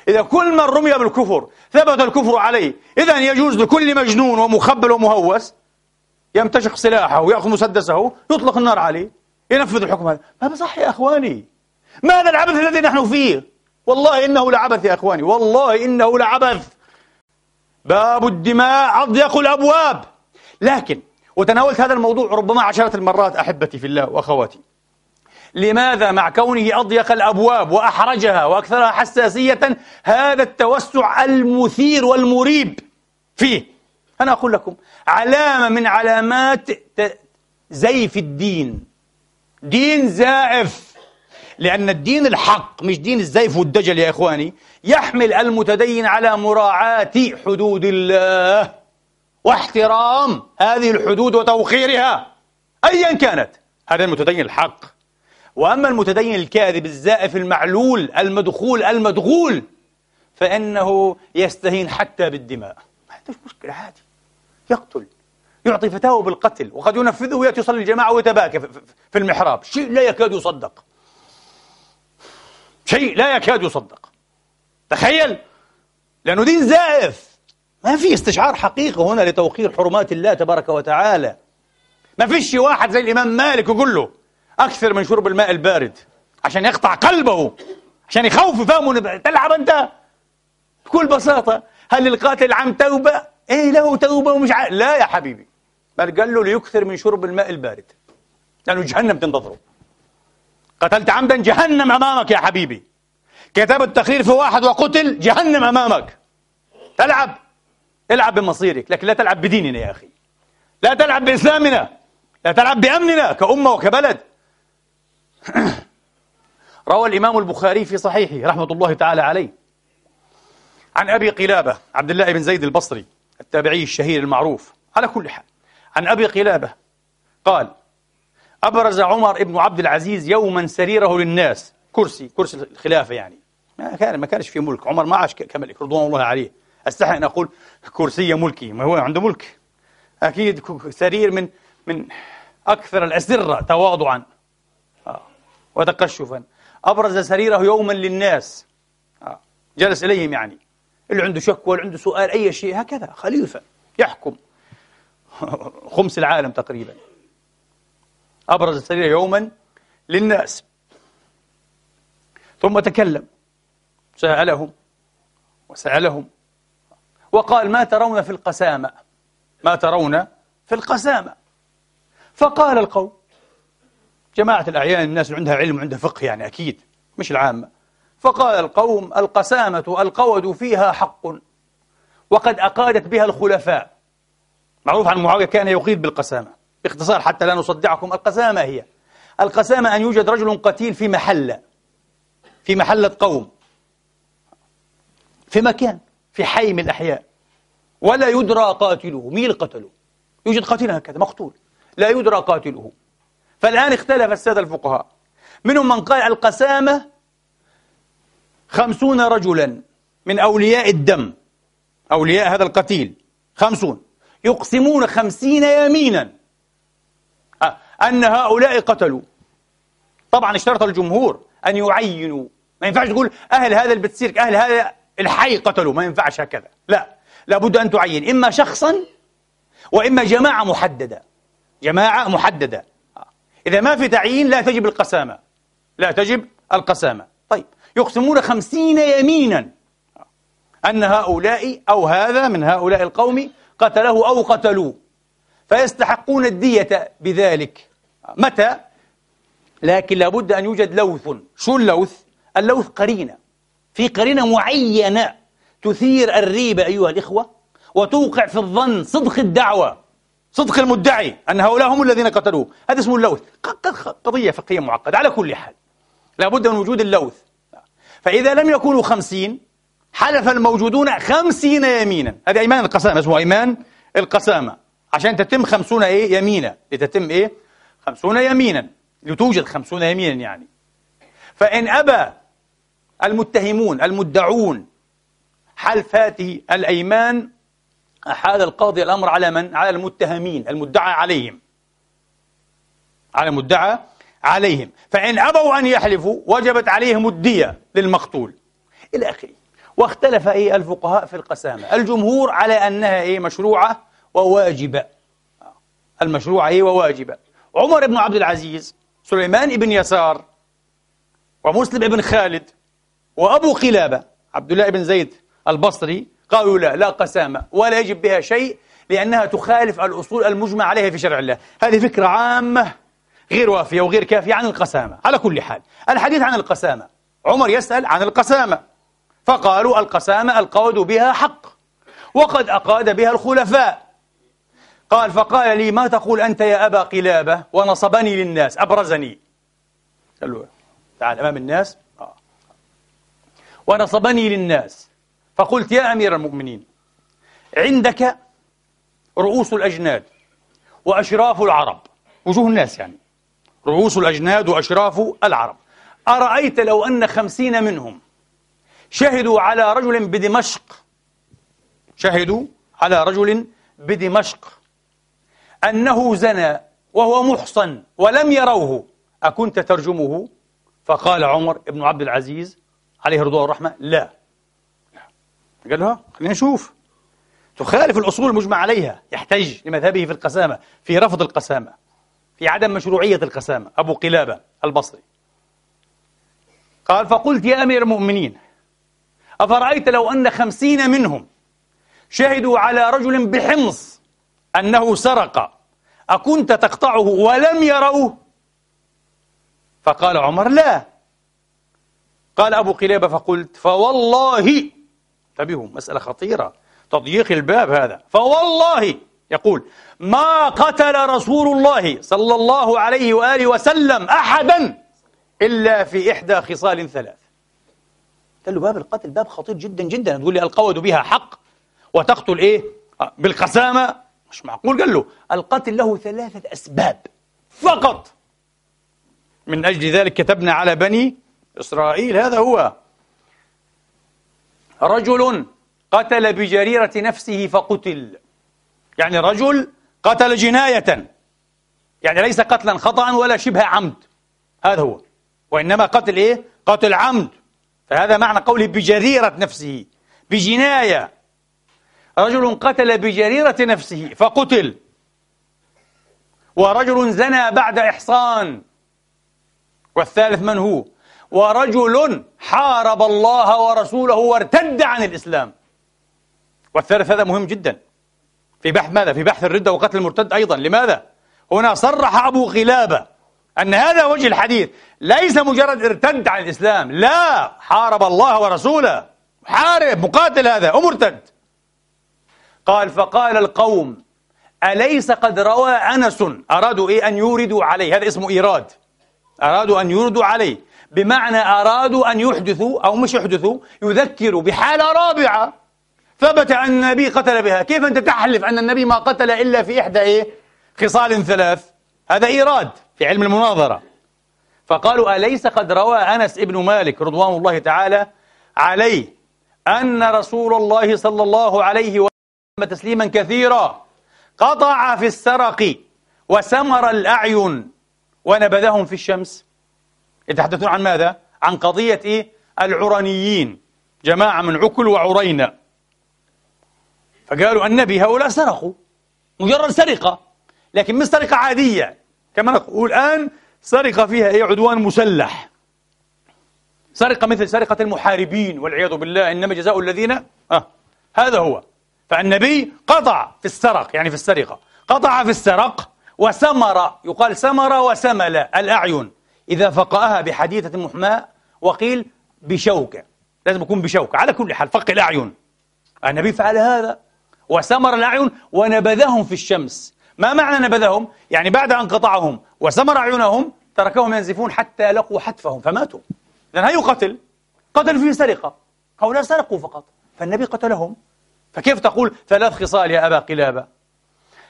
إذا كل من رمي بالكفر ثبت الكفر عليه. إذا يجوز لكل مجنون ومخبل ومهوس يمتشق سلاحه ويأخذ مسدسه يطلق النار عليه. ينفذ الحكم هذا. ما بصح يا أخواني. ما هذا العبث الذي نحن فيه؟ والله إنه لعبث يا أخواني. والله إنه لعبث. باب الدماء أضيق الأبواب. لكن وتناولت هذا الموضوع ربما عشرات المرات أحبتي في الله وأخواتي. لماذا مع كونه أضيق الأبواب وأحرجها وأكثرها حساسية هذا التوسع المثير والمريب فيه؟ أنا أقول لكم علامة من علامات زيف الدين. دين زائف. لأن الدين الحق مش دين الزيف والدجل يا إخواني يحمل المتدين على مراعاة حدود الله واحترام هذه الحدود وتوخيرها أيا كانت. هذا المتدين الحق. وأما المتدين الكاذب الزائف المعلول المدخول المدغول فإنه يستهين حتى بالدماء. ما عندوش مشكلة عادي. يقتل. يعطي فتاوى بالقتل وقد ينفذه ويأتي يصلي الجماعة ويتباكى في المحراب. شيء لا يكاد يصدق. شيء لا يكاد يصدق. تخيل! لأنه دين زائف. ما في استشعار حقيقي هنا لتوقير حرمات الله تبارك وتعالى. ما فيش واحد زي الإمام مالك يقول له أكثر من شرب الماء البارد عشان يقطع قلبه عشان يخوف فهمه تلعب أنت؟ بكل بساطة هل القاتل عم توبة؟ إيه له توبة ومش ع... لا يا حبيبي. بل قال له ليكثر من شرب الماء البارد. لأنه جهنم تنتظره. قتلت عمدا جهنم أمامك يا حبيبي. كتب التقرير في واحد وقتل جهنم أمامك. تلعب. العب بمصيرك. لكن لا تلعب بديننا يا أخي. لا تلعب بإسلامنا. لا تلعب بأمننا كأمة وكبلد. روى الإمام البخاري في صحيحه رحمة الله تعالى عليه. عن أبي قلابة عبد الله بن زيد البصري التابعي الشهير المعروف. على كل حال. عن أبي قلابة. قال أبرز عمر بن عبد العزيز يوما سريره للناس. كرسي كرسي الخلافة يعني. ما كان ما كانش في ملك. عمر ما عاش كملك رضوان الله عليه. أستحي أن أقول كرسي ملكي ما هو عنده ملك. أكيد سرير من من أكثر الأسرة تواضعا. آه. وتقشفا. أبرز سريره يوما للناس. آه. جلس إليهم يعني. اللي عنده شكوى اللي عنده سؤال أي شيء هكذا خليفة يحكم. خمس العالم تقريبا. أبرز السرير يوما للناس. ثم تكلم. سألهم. وسألهم. وقال ما ترون في القسامة؟ ما ترون في القسامة. فقال القوم جماعة الأعيان الناس اللي عندها علم وعندها فقه يعني أكيد مش العامة. فقال القوم القسامة القود فيها حق وقد أقادت بها الخلفاء. معروف عن معاوية كان يقيد بالقسامة. باختصار حتى لا نصدعكم القسامة هي. القسامة أن يوجد رجل قتيل في محلة في محلة قوم. في مكان في حي من الأحياء. ولا يدرى قاتله مين قتله؟ يوجد قاتل هكذا مقتول. لا يدرى قاتله. فالآن اختلف السادة الفقهاء. منهم من قال القسامة خمسون رجلا من أولياء الدم. أولياء هذا القتيل خمسون. يقسمون خمسين يمينا. أن هؤلاء قتلوا. طبعا اشترط الجمهور أن يعينوا. ما ينفعش تقول أهل هذا البتسيرك أهل هذا الحي قتلوا. ما ينفعش هكذا. لا لابد أن تعين. إما شخصا وإما جماعة محددة. جماعة محددة. إذا ما في تعيين لا تجب القسامة. لا تجب القسامة. طيب يقسمون خمسين يمينا. أن هؤلاء أو هذا من هؤلاء القوم قتله أو قتلوه. فيستحقون الدية بذلك. متى؟ لكن لابد أن يوجد لوث. شو اللوث؟ اللوث قرينة. في قرينة معينة تثير الريبة أيها الإخوة وتوقع في الظن صدق الدعوة صدق المدعي أن هؤلاء هم الذين قتلوه. هذا اسمه اللوث. قضية فقهية معقدة. على كل حال لابد من وجود اللوث. فإذا لم يكونوا خمسين حلف الموجودون خمسين يمينا. هذه أيمان القسامة اسمه أيمان القسامة. عشان تتم خمسون إيه؟ يمينا. لتتم إيه؟ خمسون يمينا. لتوجد خمسون يمينا يعني. فإن أبى المتهمون المدعون حلف هذه الأيمان أحال القاضي الأمر على من؟ على المتهمين المدعى عليهم. على المدعى عليهم. فإن أبوا أن يحلفوا وجبت عليهم الدية للمقتول. إلى آخره. واختلف إيه الفقهاء في القسامة. الجمهور على أنها إيه مشروعة وواجبة. المشروعة إيه وواجبة. عمر بن عبد العزيز سليمان بن يسار ومسلم بن خالد وأبو قلابة عبد الله بن زيد البصري قالوا لا لا قسامة ولا يجب بها شيء لأنها تخالف الأصول المجمع عليها في شرع الله. هذه فكرة عامة غير وافية وغير كافية عن القسامة. على كل حال الحديث عن القسامة. عمر يسأل عن القسامة. فقالوا القسامة القود بها حق وقد أقاد بها الخلفاء. قال فقال لي ما تقول أنت يا أبا قلابة؟ ونصبني للناس أبرزني. قال له تعال أمام الناس. آه. ونصبني للناس. فقلت يا أمير المؤمنين عندك رؤوس الأجناد وأشراف العرب. وجوه الناس يعني. رؤوس الأجناد وأشراف العرب. أرأيت لو أن خمسين منهم شهدوا على رجل بدمشق. شهدوا على رجل بدمشق. أنه زنى وهو محصن ولم يروه. أكنت ترجمه؟ فقال عمر بن عبد العزيز عليه رضوان الرحمة لا. قال له خلينا نشوف. تخالف الأصول المجمع عليها. يحتج لمذهبه في القسامة في رفض القسامة في عدم مشروعية القسامة. أبو قلابة البصري. قال فقلت يا أمير المؤمنين أفرأيت لو أن خمسين منهم شهدوا على رجل بحمص أنه سرق أكنت تقطعه ولم يروه فقال عمر لا. قال أبو قلابة فقلت فوالله انتبهوا مسألة خطيرة تضييق الباب هذا. فوالله يقول ما قتل رسول الله صلى الله عليه وآله وسلم أحدا إلا في إحدى خصال ثلاث. قال له باب القتل باب خطير جدا جدا. تقول لي القود بها حق وتقتل إيه؟ بالقسامة. مش معقول؟ قال له القتل له ثلاثة أسباب فقط. من أجل ذلك كتبنا على بني إسرائيل. هذا هو. رجل قتل بجريرة نفسه فقتل. يعني رجل قتل جناية. يعني ليس قتلا خطأ ولا شبه عمد. هذا هو. وإنما قتل إيه؟ قتل عمد. فهذا معنى قوله بجريرة نفسه بجناية. رجل قتل بجريرة نفسه فقتل. ورجل زنى بعد إحصان. والثالث من هو؟ ورجل حارب الله ورسوله وارتد عن الإسلام. والثالث هذا مهم جدا. في بحث ماذا؟ في بحث الردة وقتل المرتد أيضا. لماذا؟ هنا صرح أبو غلابة. أن هذا وجه الحديث ليس مجرد ارتد عن الإسلام لا حارب الله ورسوله. حارب مقاتل هذا ومرتد قال فقال القوم أليس قد روى أنس أرادوا إيه؟ أن يوردوا عليه. هذا اسمه إيراد. أرادوا أن يوردوا عليه. بمعنى أرادوا أن يحدثوا أو مش يحدثوا يذكروا بحالة رابعة. ثبت أن النبي قتل بها. كيف أنت تحلف أن النبي ما قتل إلا في إحدى إيه؟ خصال ثلاث؟ هذا إيراد. في علم المناظرة. فقالوا أليس قد روى أنس ابن مالك رضوان الله تعالى عليه أن رسول الله صلى الله عليه وسلم تسليما كثيرا قطع في السرق وسمر الأعين ونبذهم في الشمس؟ يتحدثون عن ماذا؟ عن قضية؟ العرنيين جماعة من عكل وعرينة. فقالوا النبي هؤلاء سرقوا. مجرد سرقة. لكن مش سرقة عادية. كما نقول الآن سرقة فيها أي عدوان مسلح. سرقة مثل سرقة المحاربين والعياذ بالله إنما جزاء الذين آه هذا هو. فالنبي قطع في السرق يعني في السرقة. قطع في السرق وسمر يقال سمر وسمل الأعين. إذا فقأها بحديثة محماء وقيل بشوكة لازم يكون بشوكة على كل حال فق الأعين. النبي فعل هذا. وسمر الأعين ونبذهم في الشمس. ما معنى نبذهم؟ يعني بعد أن قطعهم وسمر أعينهم تركهم ينزفون حتى لقوا حتفهم فماتوا. لأن هي قتل. قتل فيه سرقة. هؤلاء سرقوا فقط فالنبي قتلهم. فكيف تقول ثلاث خصال يا أبا قلابة؟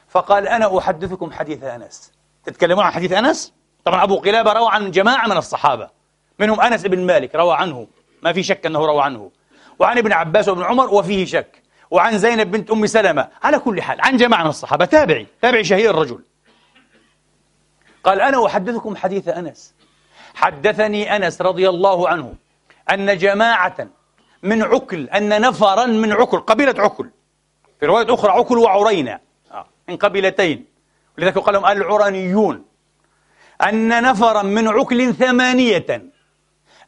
فقال أنا أحدثكم حديث أنس. تتكلمون عن حديث أنس؟ طبعا أبو قلابة روى عن جماعة من الصحابة. منهم أنس بن مالك روى عنه. ما في شك أنه روى عنه. وعن ابن عباس وابن عمر وفيه شك. وعن زينب بنت أم سلمة. على كل حال عن جماعة من الصحابة. تابعي تابعي شهير الرجل. قال أنا أحدثكم حديث أنس. حدثني أنس رضي الله عنه أن جماعة من عكل أن نفرا من عكل قبيلة عكل. في رواية أخرى عكل وعرينة. آه، من قبيلتين. ولذلك قال لهم العرانيون. أن نفرا من عكل ثمانية.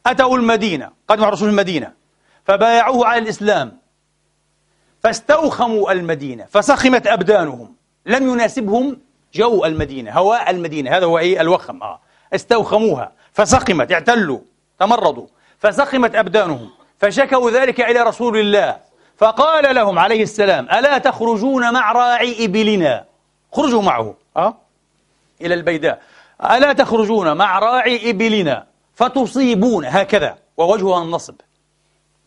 أتوا المدينة قدم رسول المدينة فبايعوه على الإسلام. فاستوخموا المدينة فسخمت أبدانهم. لم يناسبهم جو المدينة هواء المدينة هذا هو إيه؟ الوخم آه. استوخموها فسخمت اعتلوا تمرضوا فسخمت أبدانهم. فشكوا ذلك إلى رسول الله. فقال لهم عليه السلام ألا تخرجون مع راعي إبلنا؟ خرجوا معه أه؟ إلى البيداء. ألا تخرجون مع راعي إبلنا؟ فتصيبون هكذا ووجهها النصب.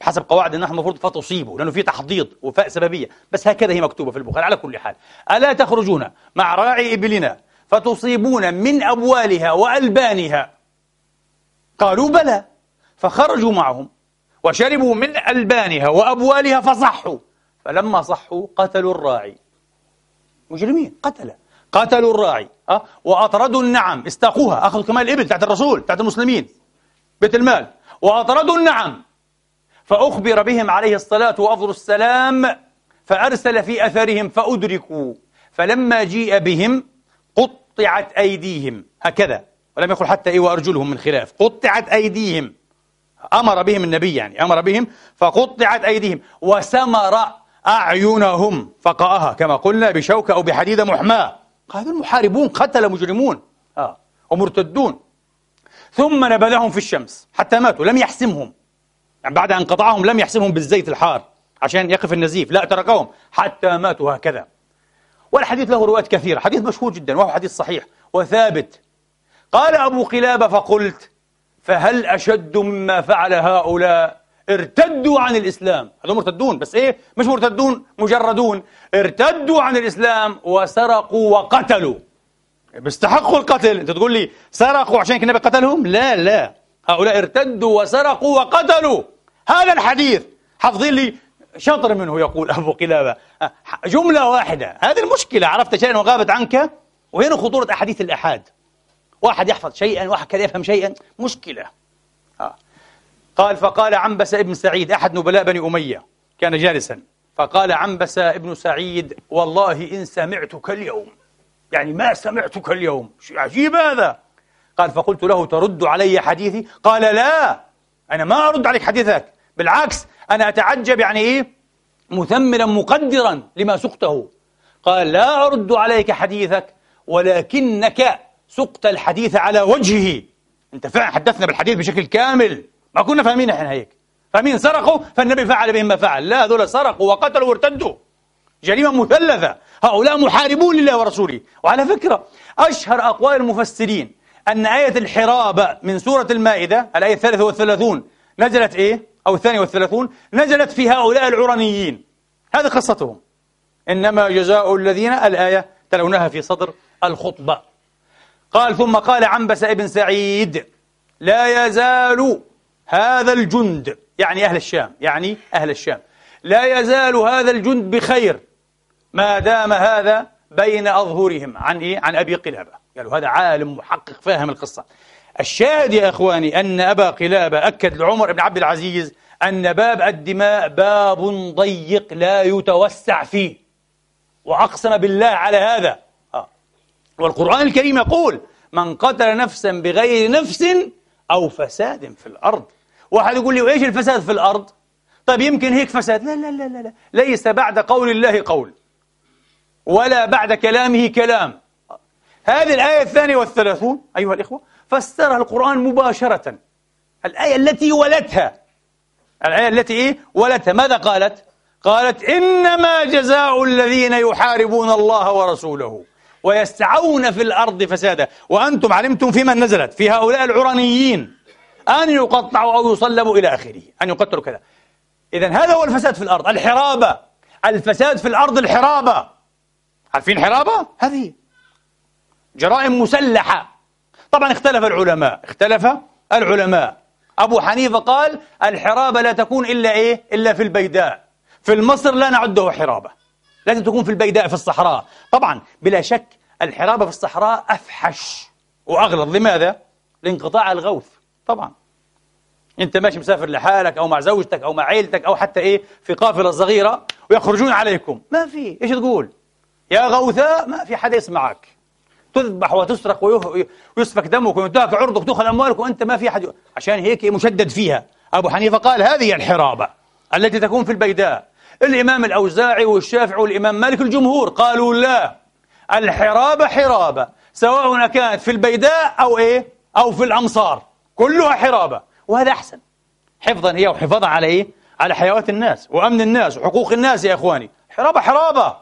حسب قواعد النحو المفروض فتصيبوا لأنه في تحضيض وفاء سببية. بس هكذا هي مكتوبة في البخاري على كل حال. ألا تخرجون مع راعي إبلنا فتصيبون من أبوالها وألبانها؟ قالوا بلى. فخرجوا معهم وشربوا من ألبانها وأبوالها فصحوا. فلما صحوا قتلوا الراعي. مجرمين قتل قتلوا الراعي أه؟ وأطردوا النعم. استاقوها أخذوا كمان الإبل تحت الرسول تحت المسلمين. بيت المال. وأطردوا النعم. فأخبر بهم عليه الصلاة وأفضل السلام فأرسل في أثرهم فأدركوا. فلما جيء بهم قطعت أيديهم. هكذا. ولم يقل حتى إيه وأرجلهم من خلاف. قطعت أيديهم. أمر بهم النبي يعني أمر بهم فقطعت أيديهم. وسمر أعينهم. فقاها كما قلنا بشوكة أو بحديدة محماة هذول المحاربون قتل مجرمون. آه. ومرتدون. ثم نبذهم في الشمس. حتى ماتوا. لم يحسمهم. يعني بعد أن قطعهم لم يحسمهم بالزيت الحار عشان يقف النزيف. لا تركهم حتى ماتوا هكذا. والحديث له روايات كثيرة. حديث مشهور جدا وهو حديث صحيح وثابت. قال أبو قلابة فقلت فهل أشد مما فعل هؤلاء؟ ارتدوا عن الإسلام. هذول مرتدون بس إيه؟ مش مرتدون مجردون. ارتدوا عن الإسلام وسرقوا وقتلوا. بيستحقوا القتل. أنت تقول لي سرقوا عشان النبي قتلهم لا لا. هؤلاء ارتدوا وسرقوا وقتلوا. هذا الحديث. حافظين لي شطر منه يقول أبو قلابة. جملة واحدة. هذه المشكلة. عرفت شيئا وغابت عنك؟ وهنا خطورة أحاديث الأحاد. واحد يحفظ شيئا واحد كذا يفهم شيئا. مشكلة. آه. قال فقال عنبس ابن سعيد أحد نبلاء بني أمية. كان جالسا. فقال عنبس ابن سعيد والله إن سمعتك اليوم. يعني ما سمعتك اليوم. عجيب هذا؟ قال فقلت له ترد علي حديثي؟ قال لا أنا ما أرد عليك حديثك. بالعكس أنا أتعجب يعني إيه؟ مثمرا مقدرا لما سقته. قال لا أرد عليك حديثك ولكنك سقت الحديث على وجهه. أنت فعلا حدثنا بالحديث بشكل كامل. ما كنا فاهمين إحنا هيك. فاهمين؟ سرقوا فالنبي فعل بهم ما فعل. لا هذول سرقوا وقتلوا وارتدوا. جريمة مثلثة. هؤلاء محاربون لله ورسوله. وعلى فكرة أشهر أقوال المفسرين أن آية الحرابة من سورة المائدة الآية الثالثة والثلاثون نزلت إيه؟ أو الثانية والثلاثون نزلت في هؤلاء العرنيين هذه قصتهم. إنما جزاء الذين الآية تلونها في صدر الخطبة. قال ثم قال عنبس ابن سعيد لا يزال هذا الجند يعني أهل الشام يعني أهل الشام لا يزال هذا الجند بخير. ما دام هذا بين أظهرهم. عن إيه؟ عن أبي قلابة. قالوا هذا عالم محقق فاهم القصة. الشاهد يا إخواني أن أبا قلابة أكد لعمر بن عبد العزيز أن باب الدماء باب ضيق لا يتوسع فيه. وأقسم بالله على هذا. والقرآن الكريم يقول من قتل نفسا بغير نفس أو فساد في الأرض واحد يقول لي وإيش الفساد في الأرض؟ طيب يمكن هيك فساد. لا لا لا, لا. ليس بعد قول الله قول ولا بعد كلامه كلام. هذه الآية الثانية والثلاثون أيها الإخوة فسرها القرآن مباشرة. الآية التي ولتها الآية التي إيه؟ ولتها ماذا قالت؟ قالت إنما جزاء الذين يحاربون الله ورسوله ويسعون في الأرض فسادا. وأنتم علمتم في من نزلت في هؤلاء العرنيين أن يقطعوا أو يصلبوا إلى آخره أن يقتلوا كذا. إذا هذا هو الفساد في الأرض الحرابة. الفساد في الأرض الحرابة. عارفين حرابة؟ هذه. جرائم مسلحة. طبعا اختلف العلماء. اختلف العلماء. أبو حنيفة قال الحرابة لا تكون إلا إيه؟ إلا في البيداء. في المصر لا نعده حرابة. لازم تكون في البيداء في الصحراء. طبعا بلا شك الحرابة في الصحراء أفحش. وأغلظ. لماذا؟ لانقطاع الغوث. طبعا. أنت ماشي مسافر لحالك أو مع زوجتك أو مع عيلتك أو حتى إيه؟ في قافلة صغيرة ويخرجون عليكم. ما في. إيش تقول؟ يا غوثاء ما في حدا يسمعك. تذبح وتسرق ويسفك دمك وينتهك عرضك وتؤخذ أموالك وأنت ما في أحد عشان هيك مشدد فيها. أبو حنيفة قال هذه الحرابة التي تكون في البيداء. الإمام الأوزاعي والشافعي والإمام مالك الجمهور قالوا لا. الحرابة حرابة سواء كانت في البيداء أو إيه؟ أو في الأمصار. كلها حرابة وهذا أحسن. حفظا هي وحفاظا على إيه؟ على حيوات الناس وأمن الناس وحقوق الناس يا إخواني. حرابة حرابة.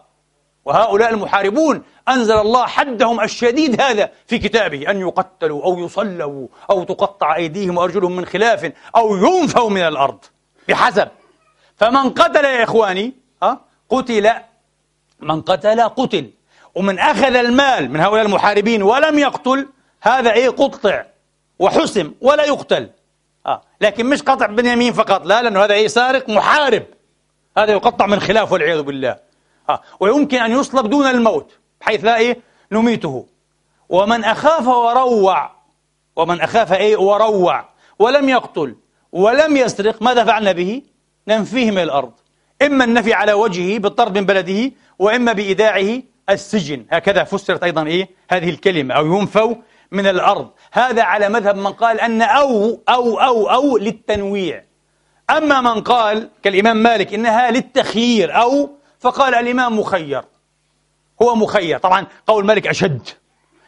وهؤلاء المحاربون أنزل الله حدهم الشديد هذا في كتابه أن يقتلوا أو يصلوا أو تقطع أيديهم وأرجلهم من خلاف أو ينفوا من الأرض بحسب. فمن قتل يا إخواني قتل من قتل قتل. ومن أخذ المال من هؤلاء المحاربين ولم يقتل هذا إيه؟ قطع وحسم ولا يقتل. آه. لكن مش قطع بن فقط لا لأنه هذا إيه؟ سارق محارب. هذا يقطع من خلاف والعياذ بالله. ويمكن أن يصلب دون الموت بحيث لا إيه؟ نميته. ومن أخاف وروع ومن أخاف إيه؟ وروع ولم يقتل ولم يسرق ماذا فعلنا به؟ ننفيه من الأرض. إما النفي على وجهه بالطرد من بلده وإما بإيداعه السجن. هكذا فسرت أيضا إيه؟ هذه الكلمة أو ينفوا من الأرض. هذا على مذهب من قال أن أو أو أو أو للتنويع. أما من قال كالإمام مالك إنها للتخيير أو فقال الإمام مخير. هو مخير. طبعا قول مالك أشد.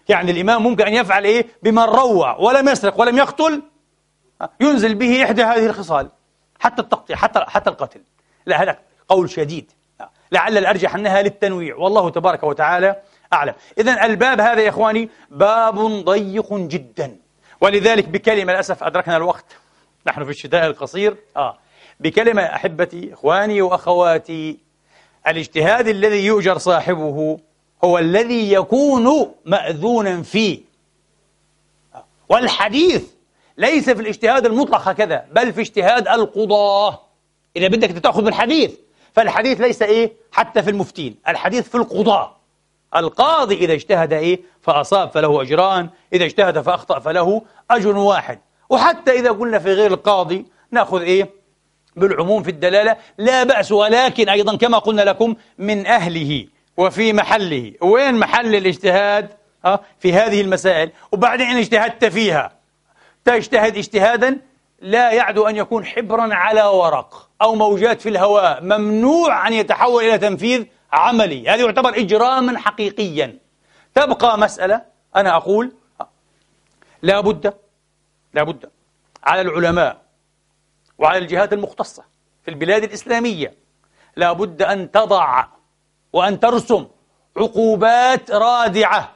يعني الإمام ممكن أن يفعل إيه؟ بمن روع ولم يسرق ولم يقتل. ينزل به إحدى هذه الخصال. حتى التقطيع حتى حتى القتل. لا هذا قول شديد. لعل الأرجح أنها للتنويع. والله تبارك وتعالى أعلم. إذا الباب هذا يا إخواني باب ضيق جدا. ولذلك بكلمة للأسف أدركنا الوقت. نحن في الشتاء القصير. آه. بكلمة أحبتي إخواني وأخواتي الاجتهاد الذي يؤجر صاحبه هو الذي يكون مأذونا فيه. والحديث ليس في الاجتهاد المطلق هكذا بل في اجتهاد القضاة. إذا بدك تأخذ بالحديث فالحديث ليس إيه؟ حتى في المفتين الحديث في القضاة. القاضي إذا اجتهد إيه؟ فأصاب فله أجران إذا اجتهد فأخطأ فله أجر واحد. وحتى إذا قلنا في غير القاضي نأخذ إيه؟ بالعموم في الدلالة لا بأس. ولكن أيضا كما قلنا لكم من أهله وفي محله. وين محل الاجتهاد؟ في هذه المسائل. وبعدين اجتهدت فيها. تجتهد اجتهادا لا يعدو أن يكون حبرا على ورق أو موجات في الهواء ممنوع أن يتحول إلى تنفيذ عملي. هذا يعتبر إجراما حقيقيا. تبقى مسألة أنا أقول لا بد لا بد على العلماء وعلى الجهات المختصة في البلاد الإسلامية. لا بد أن تضع وأن ترسم عقوبات رادعة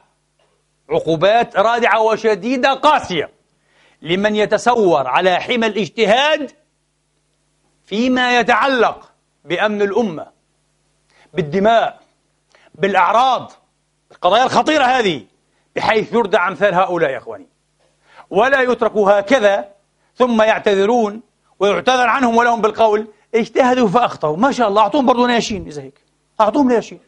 عقوبات رادعة وشديدة قاسية لمن يتسور على حمى الاجتهاد فيما يتعلق بأمن الأمة بالدماء بالأعراض. القضايا الخطيرة هذه بحيث يردع أمثال هؤلاء يا أخواني. ولا يتركوا هكذا ثم يعتذرون ويعتذر عنهم ولهم بالقول اجتهدوا فأخطأوا. ما شاء الله أعطوهم برضو نياشين إذا هيك. أعطوهم نياشين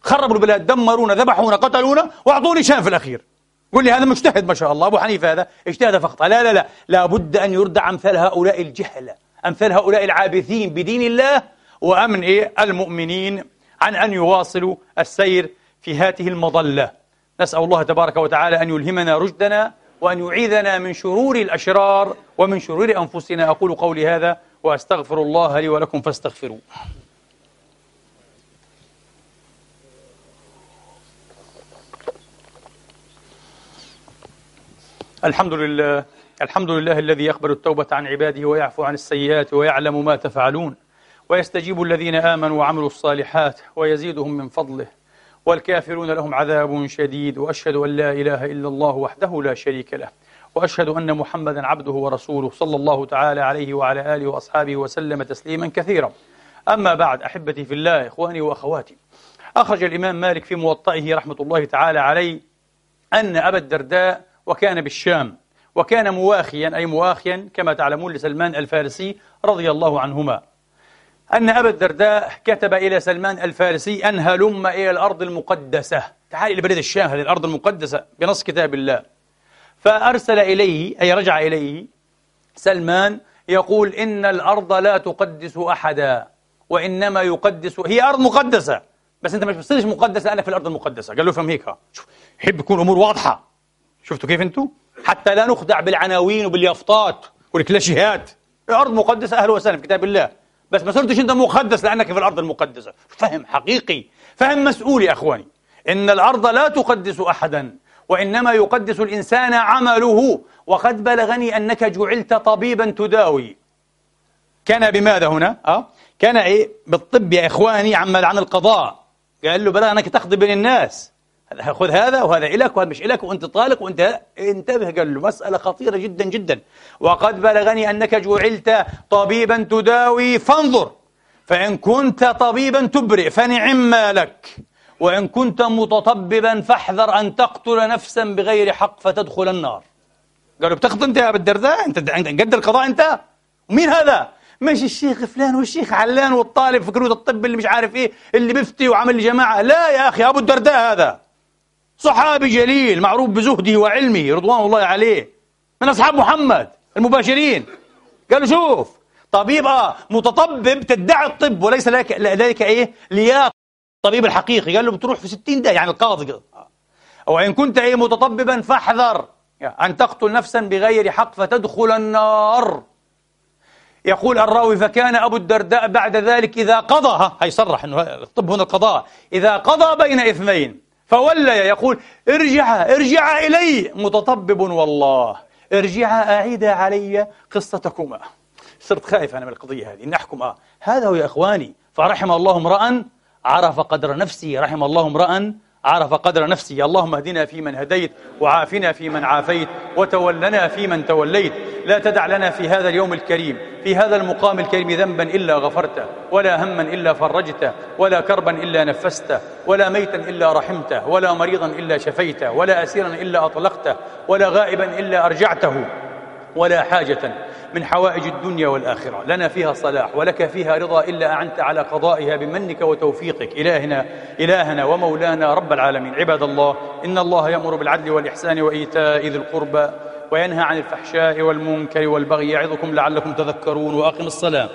خربوا البلاد دمرونا ذبحونا قتلونا وأعطوني شان في الأخير. قل لي هذا مجتهد ما شاء الله أبو حنيفة هذا اجتهد فأخطأ. لا لا لا لابد أن يردع أمثال هؤلاء الجهلة أمثال هؤلاء العابثين بدين الله وأمن إيه المؤمنين عن أن يواصلوا السير في هذه المظلة. نسأل الله تبارك وتعالى أن يلهمنا رشدنا وأن يعيذنا من شرور الأشرار ومن شرور أنفسنا. أقول قولي هذا وأستغفر الله لي ولكم فاستغفروه. الحمد لله الحمد لله الذي يقبل التوبة عن عباده ويعفو عن السيئات ويعلم ما تفعلون. ويستجيب الذين آمنوا وعملوا الصالحات ويزيدهم من فضله. والكافرون لهم عذاب شديد وأشهد أن لا إله إلا الله وحده لا شريك له وأشهد أن محمدا عبده ورسوله صلى الله تعالى عليه وعلى آله وأصحابه وسلم تسليما كثيرا. أما بعد أحبتي في الله إخواني وأخواتي أخرج الإمام مالك في موطئه رحمة الله تعالى عليه أن أبا الدرداء وكان بالشام وكان مواخيا أي مواخيا كما تعلمون لسلمان الفارسي رضي الله عنهما. أن أبا الدرداء كتب إلى سلمان الفارسي أن هلم إلى الأرض المقدسة. تعال إلى بلد الشام هذه الأرض المقدسة بنص كتاب الله. فأرسل إليه أي رجع إليه سلمان يقول إن الأرض لا تقدس أحدا وإنما يقدس هي أرض مقدسة بس أنت مش بتصيرش مقدس لأنك في الأرض المقدسة. قال له فهم هيك. شوف يحب يكون أمور واضحة. شفتوا كيف أنتم حتى لا نخدع بالعناوين وباليافطات والكلاشيهات. الأرض مقدسة أهلا وسهلا في كتاب الله. بس ما صرتش أنت مقدس لأنك في الأرض المقدسة. فهم حقيقي. فهم مسؤول يا أخواني. إن الأرض لا تقدس أحدا وإنما يقدس الإنسان عمله. وقد بلغني أنك جعلت طبيبا تداوي. كان بماذا هنا؟ أه؟ كان إيه؟ بالطب يا إخواني عمل عن القضاء. قال له بلغ أنك تقضي بين الناس. خذ هذا وهذا إلك وهذا مش إلك وأنت طالق وأنت انتبه قال له مسألة خطيرة جدا جدا. وقد بلغني أنك جعلت طبيبا تداوي فانظر. فإن كنت طبيبا تبرئ فنعم لك. وإن كنت متطببا فاحذر أن تقتل نفسا بغير حق فتدخل النار. قالوا بتقتل أنت يا أبو الدرداء؟ أنت قد القضاء أنت؟ ومين هذا؟ مش الشيخ فلان والشيخ علان والطالب في كلية الطب اللي مش عارف إيه اللي بيفتي وعمل جماعة. لا يا أخي أبو الدرداء هذا. صحابي جليل معروف بزهده وعلمه رضوان الله عليه من أصحاب محمد المباشرين. قالوا شوف طبيب آه متطبب تدعي الطب وليس لك لديك إيه؟ لياقه الطبيب الحقيقي. قال له بتروح في 60 دقيقه يعني القاضي أو إن كنت إيه متطببا فاحذر. أن تقتل نفسا بغير حق فتدخل النار. يقول الراوي فكان أبو الدرداء بعد ذلك إذا قضى هي صرح إنه الطب هنا القضاء إذا قضى بين إثنين. فولي يقول ارجع ارجع إلي متطبب والله. ارجع اعيد علي قصتكما. صرت خائف أنا من القضية هذه إن أحكم. آه هذا هو يا إخواني. فرحم الله امرأ عرف قدر نفسه رحم الله امرأ عرف قدر نفسه. اللهم اهدنا فيمن هديت وعافنا فيمن عافيت وتولنا فيمن توليت. لا تدع لنا في هذا اليوم الكريم في هذا المقام الكريم ذنبا إلا غفرته ولا هما إلا فرجته ولا كربا إلا نفسته ولا ميتا إلا رحمته ولا مريضا إلا شفيته ولا أسيرا إلا أطلقته ولا غائبا إلا أرجعته. ولا حاجة من حوائج الدنيا والآخرة. لنا فيها صلاح ولك فيها رضا إلا أعنت على قضائها بمنك وتوفيقك. إلهنا إلهنا ومولانا رب العالمين. عباد الله إن الله يأمر بالعدل والإحسان وإيتاء ذي القربى وينهى عن الفحشاء والمنكر والبغي يعظكم لعلكم تذكرون وأقم الصلاة.